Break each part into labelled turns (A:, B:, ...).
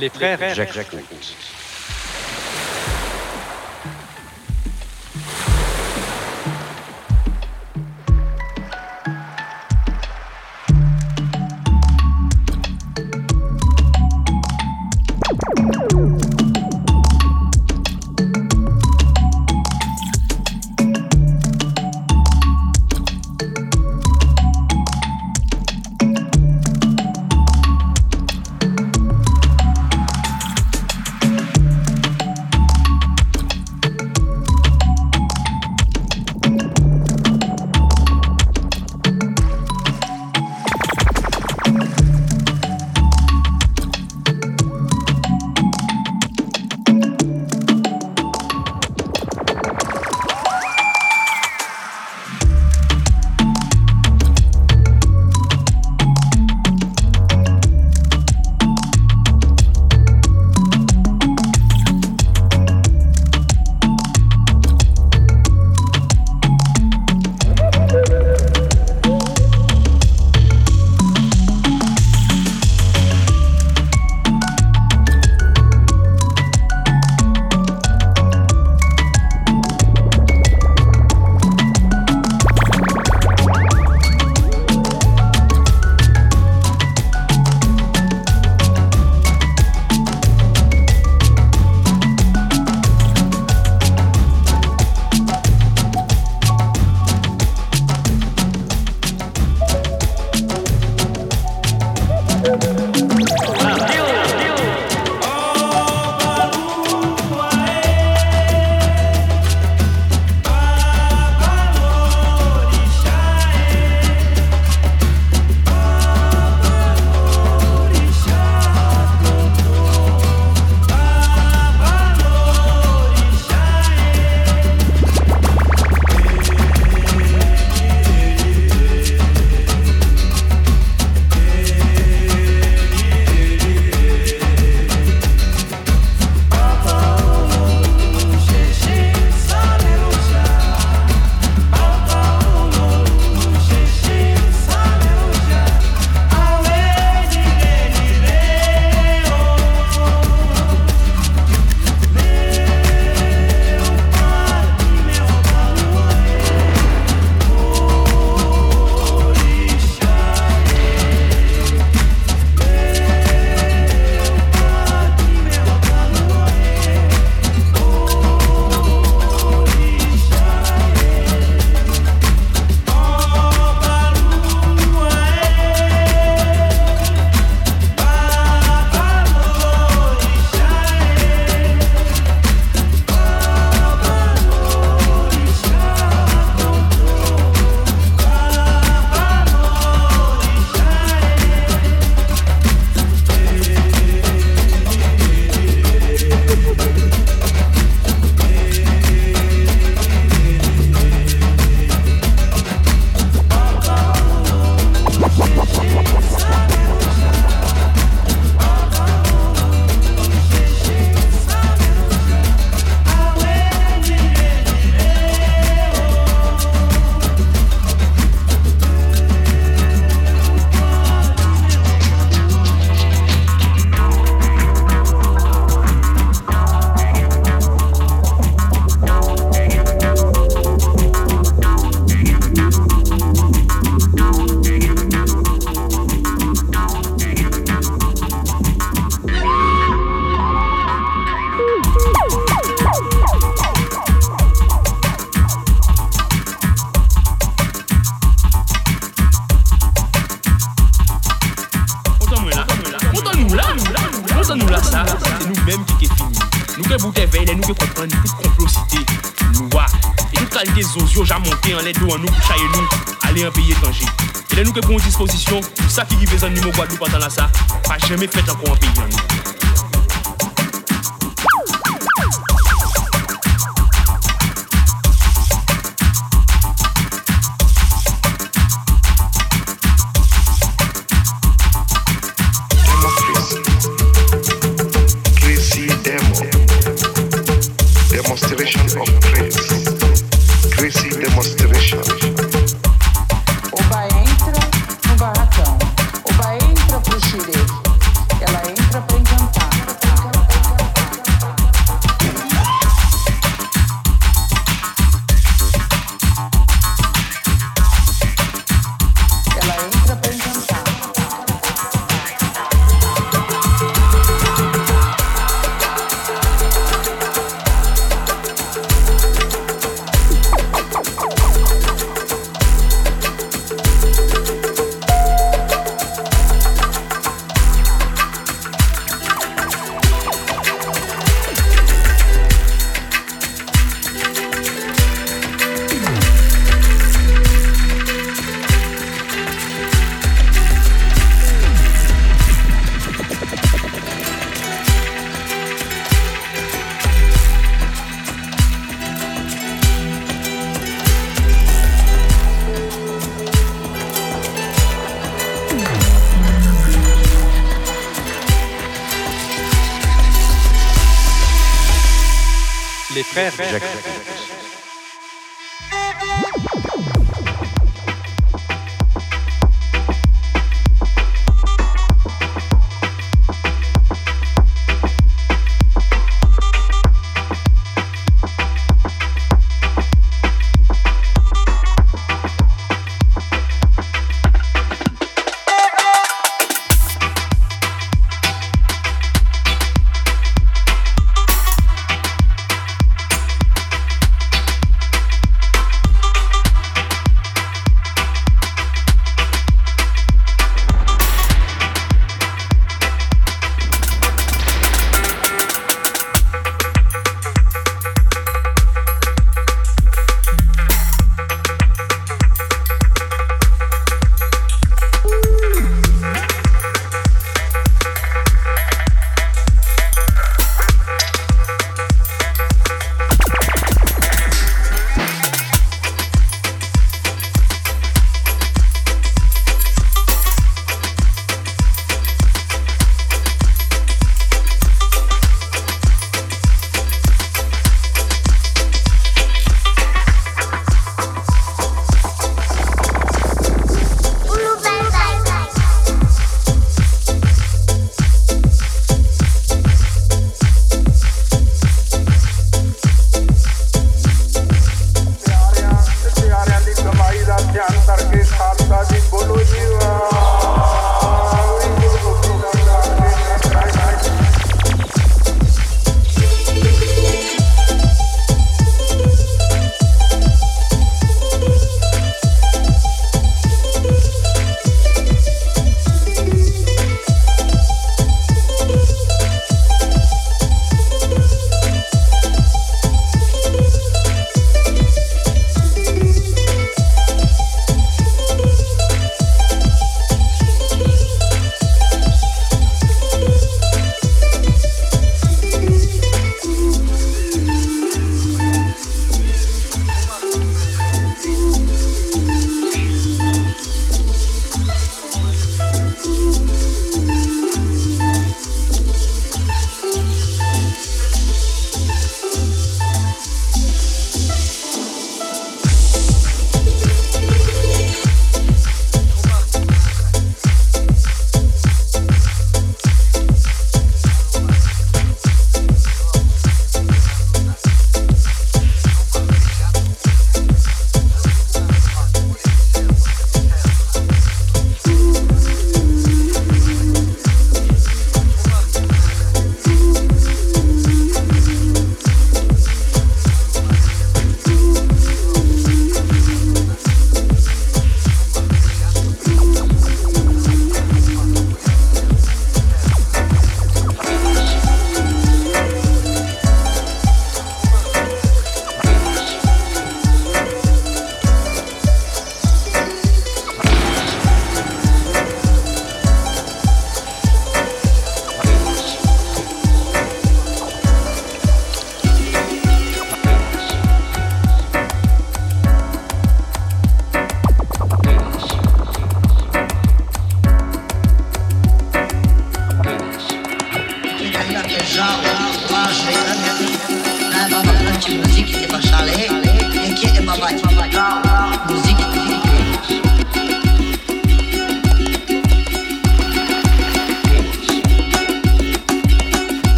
A: Les frères Jacques Jacques.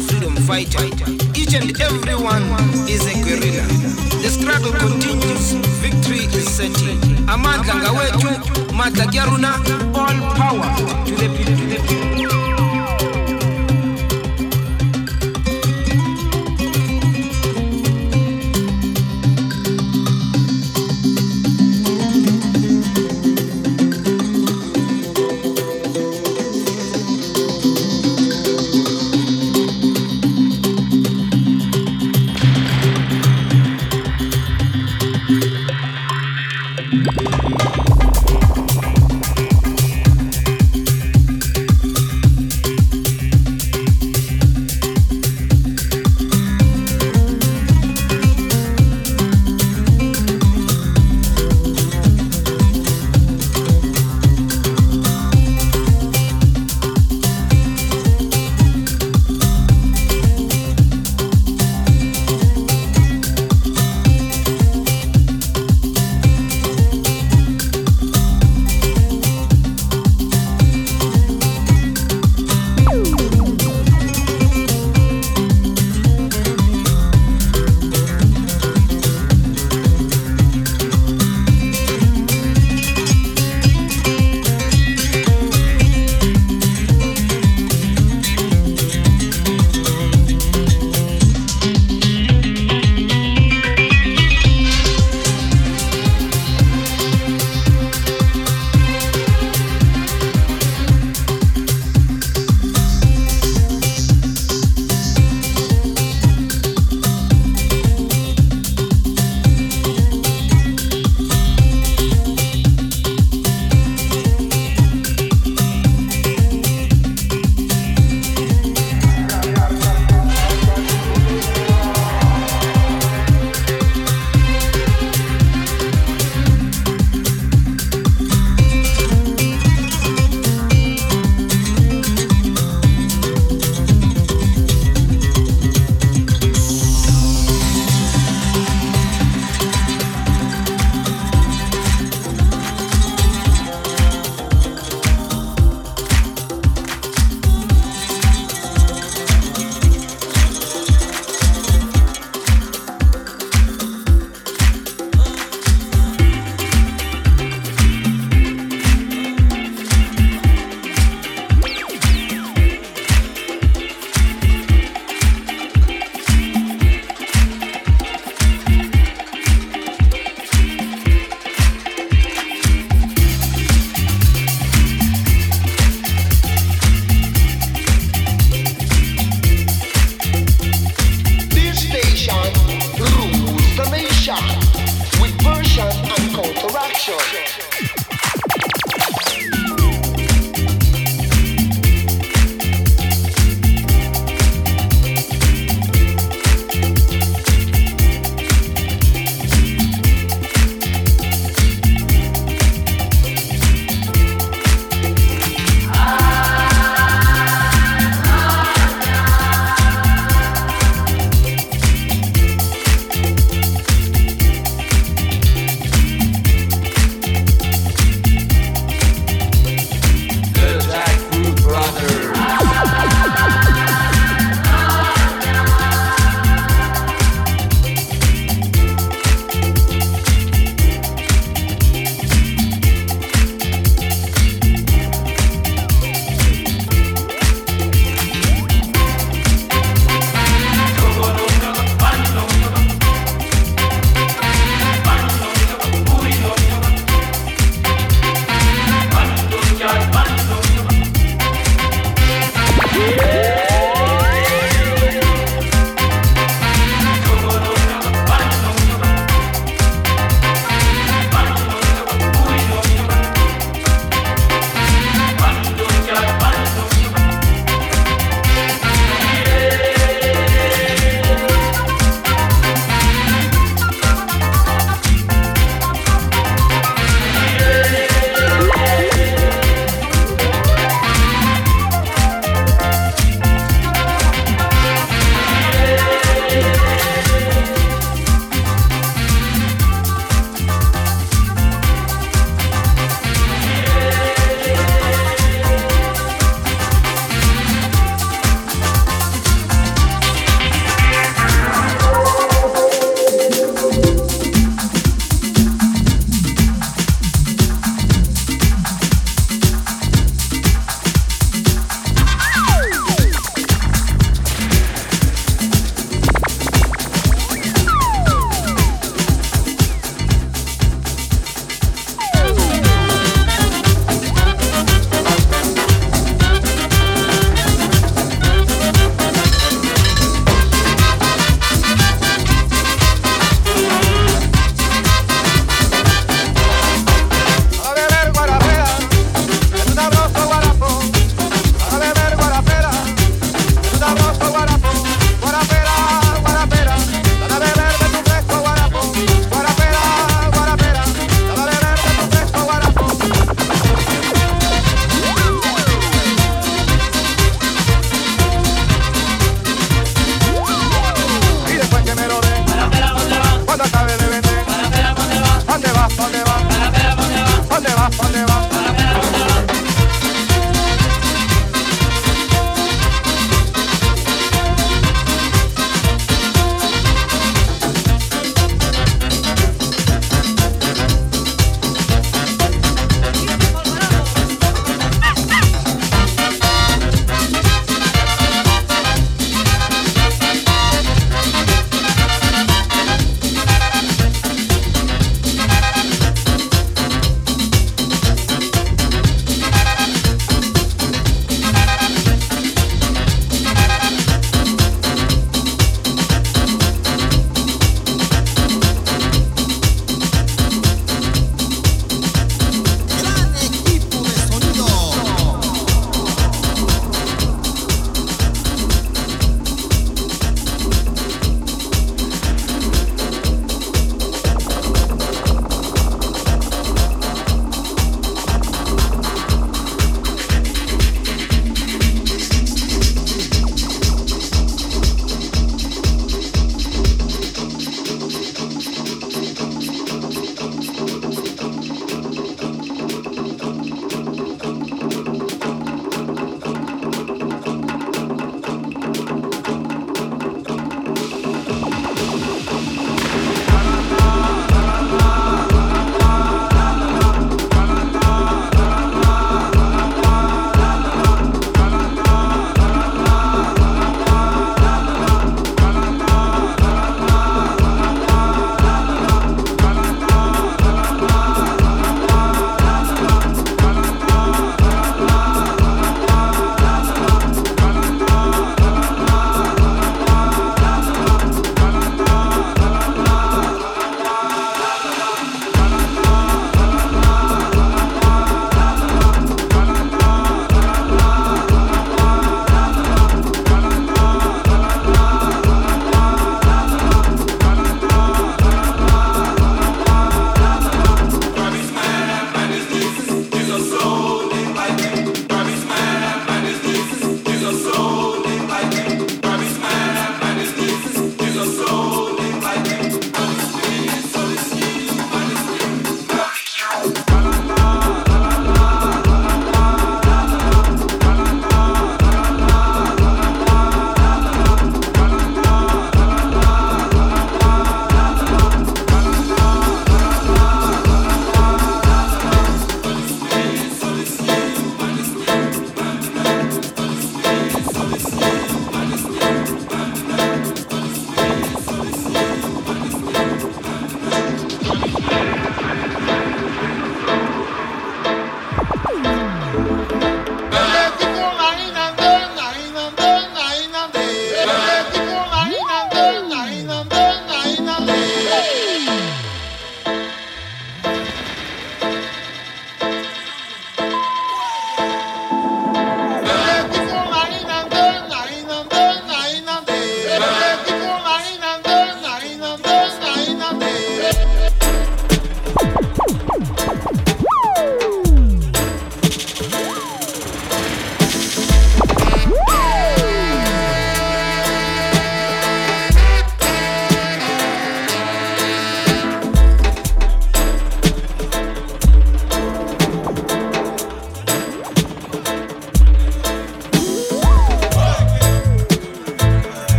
B: a freedom fighter. Each and every one is a guerrilla. The struggle continues, victory is certain. Amandla ngawetu, Matagaruna, all power
C: to the people.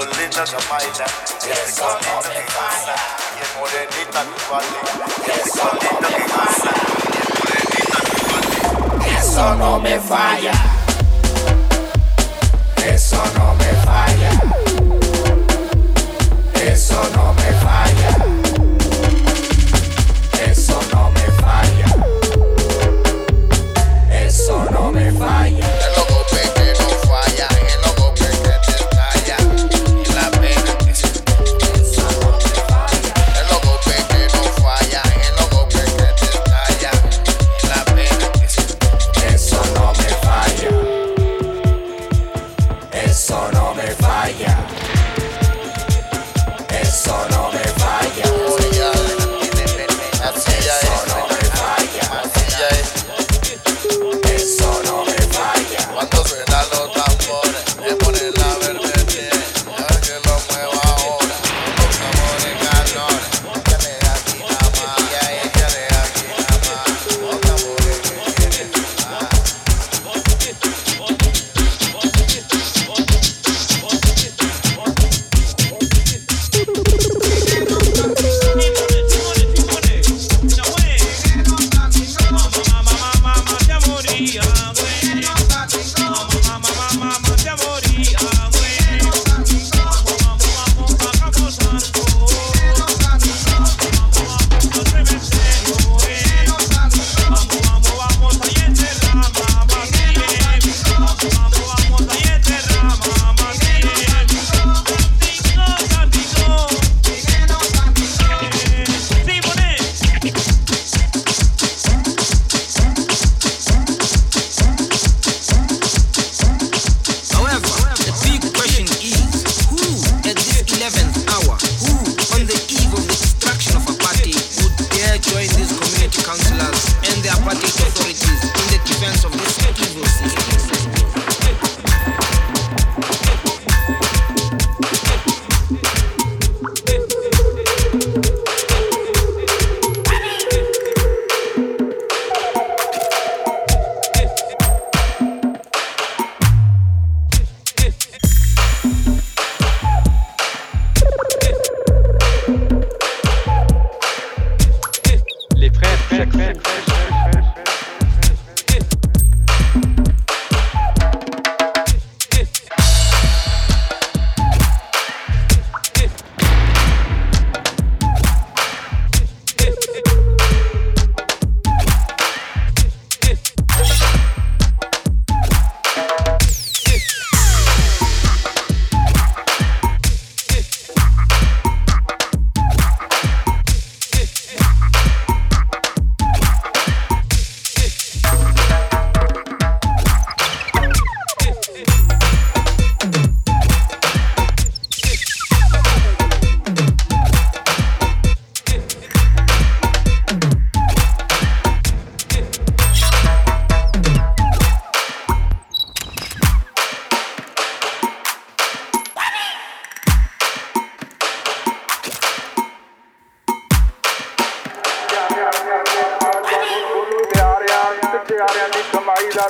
C: Linda que baila, gente con linda que goza, y el morenita que vale, gente con linda que goza, y el morenita que vale.
D: Eso no me falla. Eso no me falla. Eso no me falla.
E: Les frères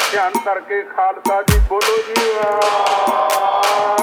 E: ਧਿਆਨ ਕਰਕੇ ਖਾਲਸਾ ਜੀ ਬੋਲੋ ਜੀ ਵਾਹ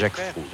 F: Jacques Froux.